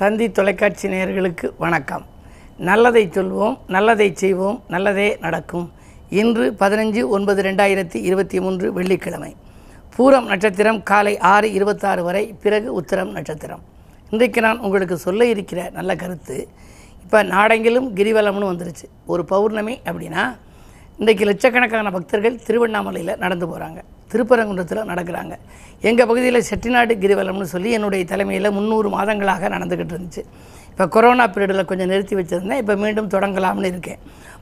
தந்தி தொலைக்காட்சி நேயர்களுக்கு வணக்கம். நல்லதை சொல்வோம் நல்லதை செய்வோம் நல்லதே நடக்கும். இன்று பதினஞ்சு ஒன்பது ரெண்டாயிரத்தி இருபத்தி மூன்று வெள்ளிக்கிழமை. பூரம் நட்சத்திரம் காலை ஆறு இருபத்தாறு வரை பிறகு உத்தரம் நட்சத்திரம். இன்றைக்கு நான் உங்களுக்கு சொல்ல இருக்கிற நல்ல கருத்து இப்போ நாடெங்கிலும் கிரிவலம்னு வந்துருச்சு. ஒரு பௌர்ணமி அப்படின்னா இன்றைக்கு லட்சக்கணக்கான பக்தர்கள் திருவண்ணாமலையில் நடந்து போகிறாங்க திருப்பரங்குன்றத்தில் நடக்கிறாங்க. எங்கள் பகுதியில் செட்டிநாடு கிரிவலம்னு சொல்லி என்னுடைய தலைமையில் முந்நூறு மாதங்களாக நடந்துக்கிட்டு இருந்துச்சு. இப்போ கொரோனா பீரியடில் கொஞ்சம் நிறுத்தி வச்சுருந்தேன். இப்போ மீண்டும் தொடங்கலாம்னு இருக்கேன்.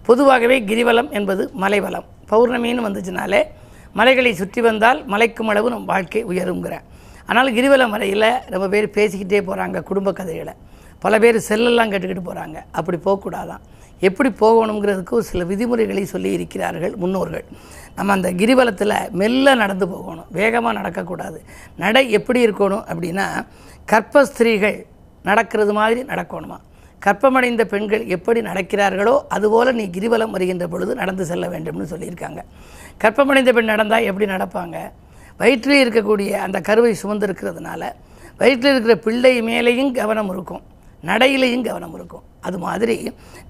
பொதுவாகவே கிரிவலம் என்பது மலைவலம். பௌர்ணமின்னு வந்துச்சுனாலே மலைகளை சுற்றி வந்தால் மலைக்கும் அளவு நம் வாழ்க்கை உயருங்கிறேன் ஆனால் கிரிவலம் வரையில் ரொம்ப பேர் பேசிக்கிட்டே போகிறாங்க குடும்ப கதைகளை. பல பேர் செல்லெல்லாம் கேட்டுக்கிட்டு போகிறாங்க அப்படி போகக்கூடாதான். எப்படி போகணுங்கிறதுக்கு ஒரு சில விதிமுறைகளை சொல்லி இருக்கிறார்கள் முன்னோர்கள். நம்ம அந்த கிரிவலத்தில் மெல்ல நடந்து போகணும். வேகமாக நடக்கக்கூடாது. நடை எப்படி இருக்கணும் அப்படின்னா கற்பஸ்திரீகள் நடக்கிறது மாதிரி நடக்கணுமா? கற்பமடைந்த பெண்கள் எப்படி நடக்கிறார்களோ அதுபோல் நீ கிரிவலம் வருகின்ற பொழுது நடந்து செல்ல வேண்டும்னு சொல்லியிருக்காங்க. கற்பமடைந்த பெண் நடந்தால் எப்படி நடப்பாங்க? வயிற்றில் இருக்கக்கூடிய அந்த கருவை சுமந்திருக்கிறதுனால வயிற்றில் இருக்கிற பிள்ளை மேலேயும் கவனம் இருக்கும். நடையிலையும் கவனம் இருக்கும். அது மாதிரி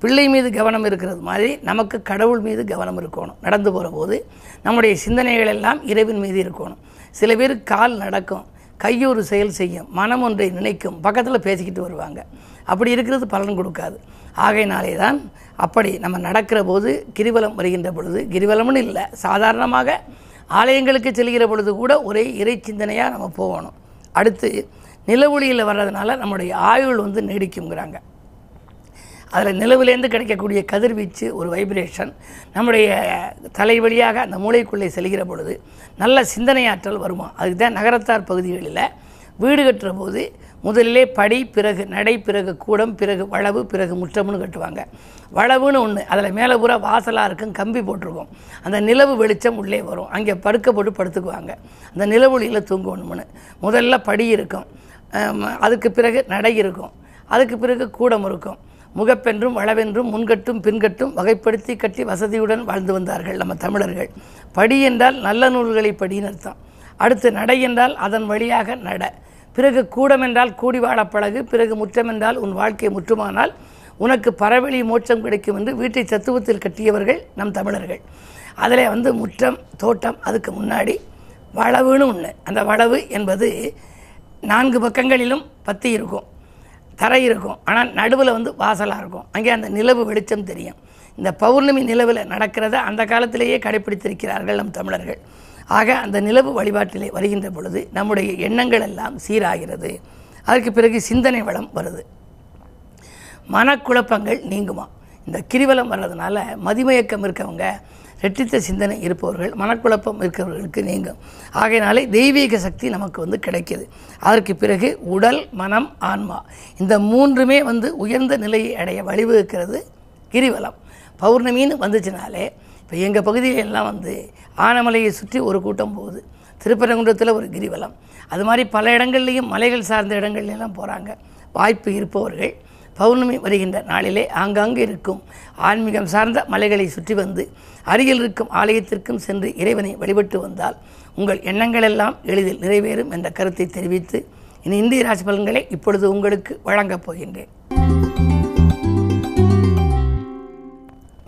பிள்ளை மீது கவனம் இருக்கிறது மாதிரி நமக்கு கடவுள் மீது கவனம் இருக்கணும். நடந்து போகிற போது நம்முடைய சிந்தனைகள் எல்லாம் இரவின் மீது இருக்கணும். சில பேர் கால் நடக்கும் கையொரு செயல் செய்யும் மனம் ஒன்றை நினைக்கும் பக்கத்தில் பேசிக்கிட்டு வருவாங்க. அப்படி இருக்கிறது பலன் கொடுக்காது. ஆகையினாலே தான் அப்படி நம்ம நடக்கிற போது கிரிவலம் வருகின்ற பொழுது கிரிவலம்னு இல்லை சாதாரணமாக ஆலயங்களுக்கு செல்கிற பொழுது கூட ஒரே இறை சிந்தனையாக நம்ம போகணும். அடுத்து நிலவொளியில் வர்றதுனால நம்முடைய ஆயுள் வந்து நீடிக்குங்கிறாங்க அதில் நிலவுலேருந்து கிடைக்கக்கூடிய கதிர்வீச்சு ஒரு வைப்ரேஷன் நம்முடைய தலை வழியாக அந்த மூளைக்குள்ளே செல்கிற பொழுது நல்ல சிந்தனையாற்றல் வருமா? அதுக்கு தான் நகரத்தார் பகுதிகளில் வீடு கட்டுற போது முதலிலே படி பிறகு நடை பிறகு கூடம் பிறகு வளவு பிறகு முற்றம்னு கட்டுவாங்க. வளவுன்னு ஒன்று அதில் மேலே பூரா வாசலாக இருக்கும் கம்பி போட்டிருக்கும். அந்த நிலவு வெளிச்சம் உள்ளே வரும். அங்கே படுக்க போட்டு படுத்துக்குவாங்க. அந்த நிலவொளியில் தூங்கணும்னு. முதல்ல படி இருக்கும். அதுக்கு பிறகு நடை இருக்கும். அதுக்கு பிறகு கூடம் இருக்கும். முகப்பென்றும் வளவென்றும் முன்கட்டும் பின்கட்டும் வகைப்படுத்தி கட்டி வசதியுடன் வாழ்ந்து வந்தார்கள் நம்ம தமிழர்கள். படி என்றால் நல்ல நூல்களை படின்னு அர்த்தம் அடுத்து நடை என்றால் அதன் வழியாக நட. பிறகு கூடம் என்றால் கூடி வாழ பழகு. பிறகு முற்றம் என்றால் உன் வாழ்க்கை முற்றுமானால் உனக்கு பரவெளி மோட்சம் கிடைக்கும் என்று வீட்டை தத்துவத்தில் கட்டியவர்கள் நம் தமிழர்கள். அதில் வந்து முற்றம் தோட்டம் அதுக்கு முன்னாடி வளவுன்னு ஒன்று அந்த வளவு என்பது நான்கு பக்கங்களிலும் பத்தி இருக்கும் தரை இருக்கும் ஆனால் நடுவில் வந்து வாசலாக இருக்கும். அங்கே அந்த நிலவு வெளிச்சம் தெரியும். இந்த பௌர்ணமி நிலவில் நடக்கிறத அந்த காலத்திலேயே கடைப்பிடித்திருக்கிறார்கள் நம் தமிழர்கள். ஆக அந்த நிலவு வழிபாட்டிலே வருகின்ற பொழுது நம்முடைய எண்ணங்கள் எல்லாம் சீராகிறது. அதற்கு பிறகு சிந்தனை வளம் வருது. மனக்குழப்பங்கள் நீங்குமா? இந்த கிரிவலம் வர்றதுனால மதிமயக்கம் இருக்கவங்க ரெட்டித்த சிந்தனை இருப்பவர்கள் மனக்குழப்பம் இருக்கிறவர்களுக்கு நீங்கும். ஆகையினாலே தெய்வீக சக்தி நமக்கு வந்து கிடைக்கிது. அதற்கு பிறகு உடல் மனம் ஆன்மா. இந்த மூன்றுமே வந்து உயர்ந்த நிலையை அடைய வழிவகுக்கிறது கிரிவலம். பௌர்ணமின்னு வந்துச்சுனாலே இப்போ எங்கள் பகுதியில் எல்லாம் வந்து ஆனமலையை சுற்றி ஒரு கூட்டம் போகுது. திருப்பரங்குன்றத்தில் ஒரு கிரிவலம். அது மாதிரி பல இடங்கள்லேயும் மலைகள் சார்ந்த இடங்கள்லாம் போகிறாங்க வாய்ப்பு இருப்பவர்கள். பௌர்ணமி வருகின்ற நாளிலே ஆங்காங்கு இருக்கும் ஆன்மீகம் சார்ந்த மலைகளை சுற்றி வந்து அருகில் இருக்கும் ஆலயத்திற்கும் சென்று இறைவனை வழிபட்டு வந்தால் உங்கள் எண்ணங்களெல்லாம் எளிதில் நிறைவேறும் என்ற கருத்தை தெரிவித்து இனி இந்திய ராசி பலன்களை இப்பொழுது உங்களுக்கு வழங்கப் போகின்றேன்.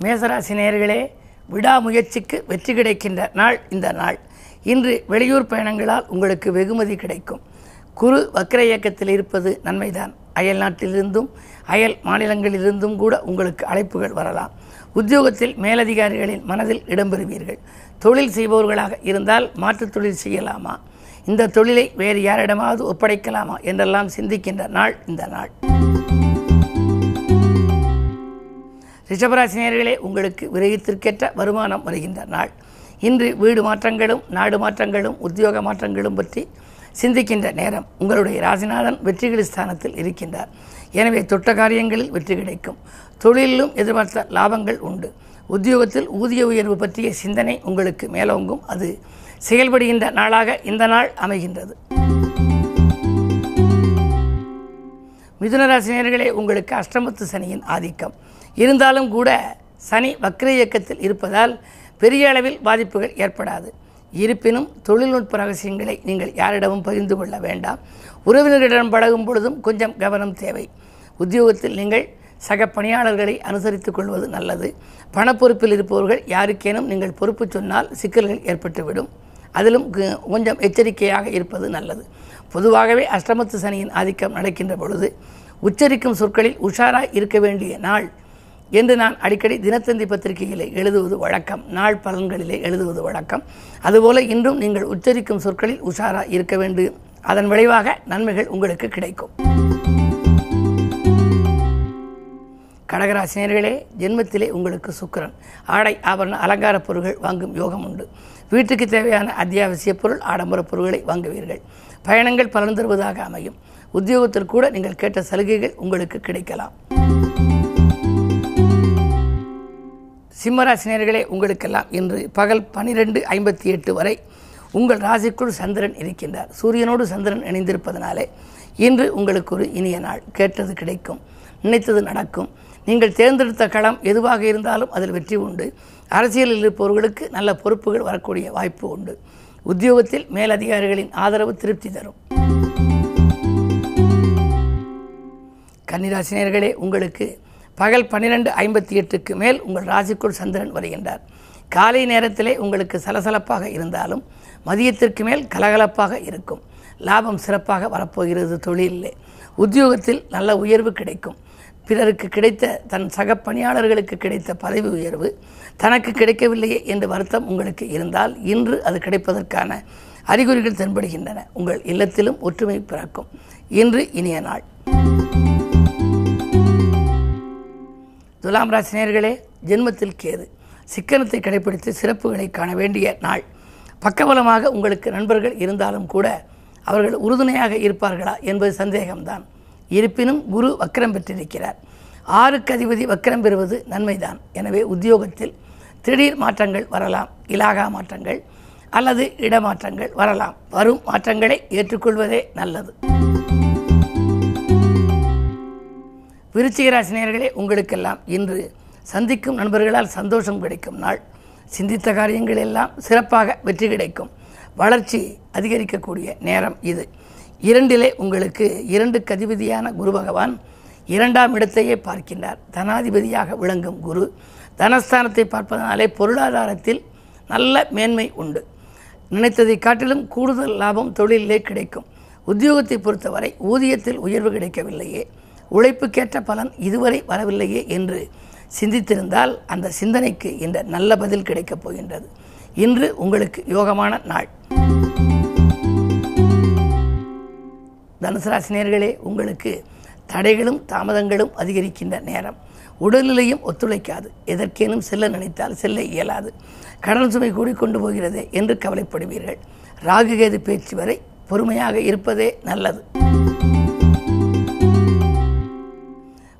மேசராசி நேர்களே விடாமுயற்சிக்கு வெற்றி கிடைக்கின்ற நாள் இந்த நாள். இன்று வெளியூர் பயணங்களால் உங்களுக்கு வெகுமதி கிடைக்கும். குரு வக்ர இயக்கத்தில் இருப்பது நன்மைதான். அயல் நாட்டிலிருந்தும் அயல் மாநிலங்களிலிருந்தும் கூட உங்களுக்கு அழைப்புகள் வரலாம். உத்தியோகத்தில் மேலதிகாரிகளின் மனதில் இடம்பெறுவீர்கள். தொழில் செய்பவர்களாக இருந்தால் மாற்றுத் தொழில் செய்யலாமா? இந்த தொழிலை வேறு யாரிடமாவது ஒப்படைக்கலாமா? என்றெல்லாம் சிந்திக்கின்ற நாள் இந்த நாள். ரிஷபராசினியர்களே உங்களுக்கு விரயத்திற்கேற்ற வருமானம் வருகின்ற நாள். இன்று வீடு மாற்றங்களும் நாடு மாற்றங்களும் உத்தியோக மாற்றங்களும் பற்றி சிந்திக்கின்ற நேரம் உங்களுடைய ராசிநாதன் வெற்றிகள் ஸ்தானத்தில் இருக்கின்றார். எனவே தொட்ட காரியங்களில் வெற்றி கிடைக்கும். தொழிலிலும் எதிர்பார்த்த லாபங்கள் உண்டு. உத்தியோகத்தில் ஊதிய உயர்வு பற்றிய சிந்தனை உங்களுக்கு மேலோங்கும். அது செயல்படுகின்ற நாளாக இந்த நாள் அமைகின்றது. மிதுனராசினியர்களே உங்களுக்கு அஷ்டமத்து சனியின் ஆதிக்கம். இருந்தாலும் கூட சனி வக்ர இயக்கத்தில் இருப்பதால் பெரிய அளவில் பாதிப்புகள் ஏற்படாது. இருப்பினும் தொழில்நுட்ப ரகசியங்களை நீங்கள் யாரிடமும் பகிர்ந்து கொள்ள வேண்டாம். உறவினர்களிடம் பழகும் பொழுதும் கொஞ்சம் கவனம் தேவை. உத்தியோகத்தில் நீங்கள் சக பணியாளர்களை அனுசரித்துக் கொள்வது நல்லது. பணப்பொறுப்பில் இருப்பவர்கள் யாருக்கேனும் நீங்கள் பொறுப்பு சொன்னால் சிக்கல்கள் ஏற்பட்டுவிடும். அதிலும் கொஞ்சம் எச்சரிக்கையாக இருப்பது நல்லது. பொதுவாகவே அஷ்டமத்து சனியின் ஆதிக்கம் நடக்கின்ற பொழுது உச்சரிக்கும் சொற்களில் உஷாராக இருக்க வேண்டிய நாள் என்று நான் அடிக்கடி தினத்தந்தி பத்திரிகையிலே எழுதுவது வழக்கம். நாள் பலன்களிலே எழுதுவது வழக்கம். அதுபோல இன்றும் நீங்கள் உச்சரிக்கும் சொற்களில் உஷாரா இருக்க வேண்டும் அதன் விளைவாக நன்மைகள் உங்களுக்கு கிடைக்கும். கடகராசினியர்களே ஜென்மத்திலே உங்களுக்கு சுக்கரன். ஆடை ஆபரண அலங்கார பொருட்கள் வாங்கும் யோகம் உண்டு. வீட்டுக்கு தேவையான அத்தியாவசிய பொருள் ஆடம்பர பொருட்களை வாங்குவீர்கள். பயணங்கள் பலன் தருவதாக அமையும். உத்தியோகத்தில் கூட நீங்கள் கேட்ட சலுகைகள் உங்களுக்கு கிடைக்கலாம். சிம்மராசினியர்களே உங்களுக்கெல்லாம் இன்று பகல் பனிரெண்டு ஐம்பத்தி எட்டு வரை உங்கள் ராசிக்குள் சந்திரன் இருக்கின்றார். சூரியனோடு சந்திரன் இணைந்திருப்பதனாலே இன்று உங்களுக்கு ஒரு இனிய நாள். கேட்டது கிடைக்கும் நினைத்தது நடக்கும். நீங்கள் தேர்ந்தெடுத்த களம் எதுவாக இருந்தாலும் அதில் வெற்றி உண்டு. அரசியலில் இருப்பவர்களுக்கு நல்ல பொறுப்புகள் வரக்கூடிய வாய்ப்பு உண்டு. உத்தியோகத்தில் மேலதிகாரிகளின் ஆதரவு திருப்தி தரும். கன்னிராசினியர்களே உங்களுக்கு பகல் பன்னிரெண்டு ஐம்பத்தி எட்டுக்கு மேல் உங்கள் ராசிக்குள் சந்திரன் வருகின்றார். காலை நேரத்திலே உங்களுக்கு சலசலப்பாக இருந்தாலும் மதியத்திற்கு மேல் கலகலப்பாக இருக்கும். லாபம் சிறப்பாக வரப்போகிறது தொழிலிலே. உத்தியோகத்தில் நல்ல உயர்வு கிடைக்கும். பிறருக்கு கிடைத்த தன் சக பணியாளர்களுக்கு கிடைத்த பதவி உயர்வு. தனக்கு கிடைக்கவில்லையே என்ற வருத்தம் உங்களுக்கு இருந்தால் இன்று அது கிடைப்பதற்கான அறிகுறிகள் தென்படுகின்றன. உங்கள் இல்லத்திலும் ஒற்றுமை பிறக்கும். இன்று இனிய நாள். துலாம் ராசினியர்களே ஜென்மத்தில் கேது. சிக்கனத்தை கடைபிடித்து சிறப்புகளை காண வேண்டிய நாள். பக்கபலமாக உங்களுக்கு நண்பர்கள் இருந்தாலும் கூட அவர்கள் உறுதுணையாக இருப்பார்களா என்பது சந்தேகம்தான். இருப்பினும் குரு வக்கரம் பெற்றிருக்கிறார். ஆறுக்கு அதிபதி வக்கரம் பெறுவது நன்மைதான். எனவே உத்தியோகத்தில் திடீர் மாற்றங்கள் வரலாம். இலாகா மாற்றங்கள் அல்லது இடமாற்றங்கள் வரலாம். வரும் மாற்றங்களை ஏற்றுக்கொள்வதே நல்லது. விருச்சிகராசி நேயர்களே உங்களுக்கெல்லாம் இன்று சந்திக்கும் நண்பர்களால் சந்தோஷம் கிடைக்கும் நாள். சிந்தித்த காரியங்கள் எல்லாம் சிறப்பாக வெற்றி கிடைக்கும். வளர்ச்சி அதிகரிக்கக்கூடிய நேரம் இது. இரண்டிலே உங்களுக்கு இரண்டு கதிபதியான குரு பகவான் இரண்டாம் இடத்தையே பார்க்கின்றார். தனாதிபதியாக விளங்கும் குரு. தனஸ்தானத்தை பார்ப்பதனாலே பொருளாதாரத்தில் நல்ல மேன்மை உண்டு. நினைத்ததை காட்டிலும் கூடுதல் லாபம் தொழிலிலே கிடைக்கும். உத்தியோகத்தை பொறுத்தவரை ஊதியத்தில் உயர்வு கிடைக்கவில்லையே. உழைப்புக்கேற்ற பலன் இதுவரை வரவில்லையே என்று சிந்தித்திருந்தால் அந்த சிந்தனைக்கு இந்த நல்ல பதில் கிடைக்கப் போகின்றது. இன்று உங்களுக்கு யோகமான நாள். தனுசு ராசினியர்களே உங்களுக்கு தடைகளும் தாமதங்களும் அதிகரிக்கின்ற நேரம். உடல்நிலையும் ஒத்துழைக்காது. எதற்கேனும் செல்ல நினைத்தால் செல்ல இயலாது. கடன் சுமை கூடிக்கொண்டு போகிறதே என்று கவலைப்படுவீர்கள். ராகுகேது பேச்சு வரை பொறுமையாக இருப்பதே நல்லது.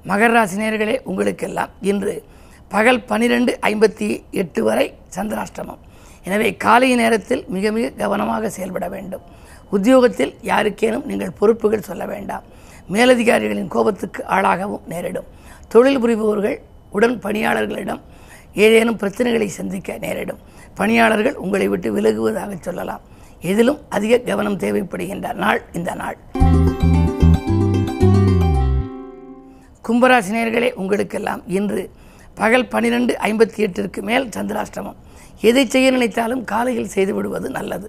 மகர ராசினியர்களே உங்களுக்கெல்லாம் இன்று பகல் பனிரெண்டு ஐம்பத்தி எட்டு வரை சந்திராஷ்டமம். எனவே காலை நேரத்தில் மிக மிக கவனமாக செயல்பட வேண்டும். உத்தியோகத்தில் யாருக்கேனும் நீங்கள் பொறுப்புகள் சொல்ல வேண்டாம். மேலதிகாரிகளின் கோபத்துக்கு ஆளாகவும் நேரிடும். தொழில் புரிபவர்கள் உடன் பணியாளர்களிடம் ஏதேனும் பிரச்சனைகளை சந்திக்க நேரிடும். பணியாளர்கள் உங்களை விட்டு விலகுவதாக சொல்லலாம். எதிலும் அதிக கவனம் தேவைப்படுகின்ற நாள் இந்த நாள். கும்பராசினியர்களே உங்களுக்கெல்லாம் இன்று பகல் பனிரெண்டு ஐம்பத்தி எட்டிற்கு மேல் சந்திராஷ்டமம். எதை செய்ய நினைத்தாலும் காலையில் செய்து விடுவது நல்லது.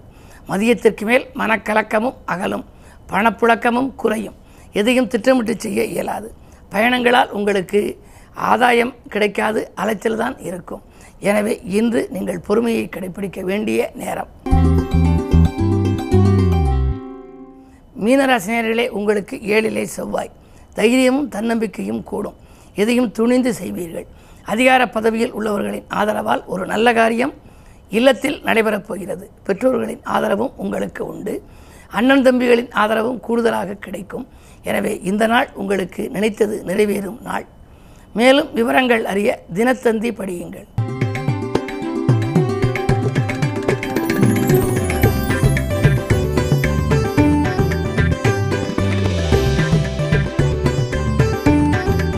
மதியத்திற்கு மேல் மனக்கலக்கமும் அகலும் பணப்புழக்கமும் குறையும். எதையும் திட்டமிட்டு செய்ய இயலாது. பயணங்களால் உங்களுக்கு ஆதாயம் கிடைக்காது அலைச்சல் தான் இருக்கும். எனவே இன்று நீங்கள் பொறுமையை கடைபிடிக்க வேண்டிய நேரம். மீனராசினியர்களே உங்களுக்கு ஏழிலே செவ்வாய். தைரியமும் தன்னம்பிக்கையும் கூடும். எதையும் துணிந்து செய்வீர்கள். அதிகார பதவியில் உள்ளவர்களின் ஆதரவால் ஒரு நல்ல காரியம் இல்லத்தில் நடைபெறப் போகிறது. பெற்றோர்களின் ஆதரவும் உங்களுக்கு உண்டு. அண்ணன் தம்பிகளின் ஆதரவும் கூடுதலாக கிடைக்கும். எனவே இந்த நாள் உங்களுக்கு நினைத்தது நிறைவேறும் நாள். மேலும் விவரங்கள் அறிய தினத்தந்தி படியுங்கள்.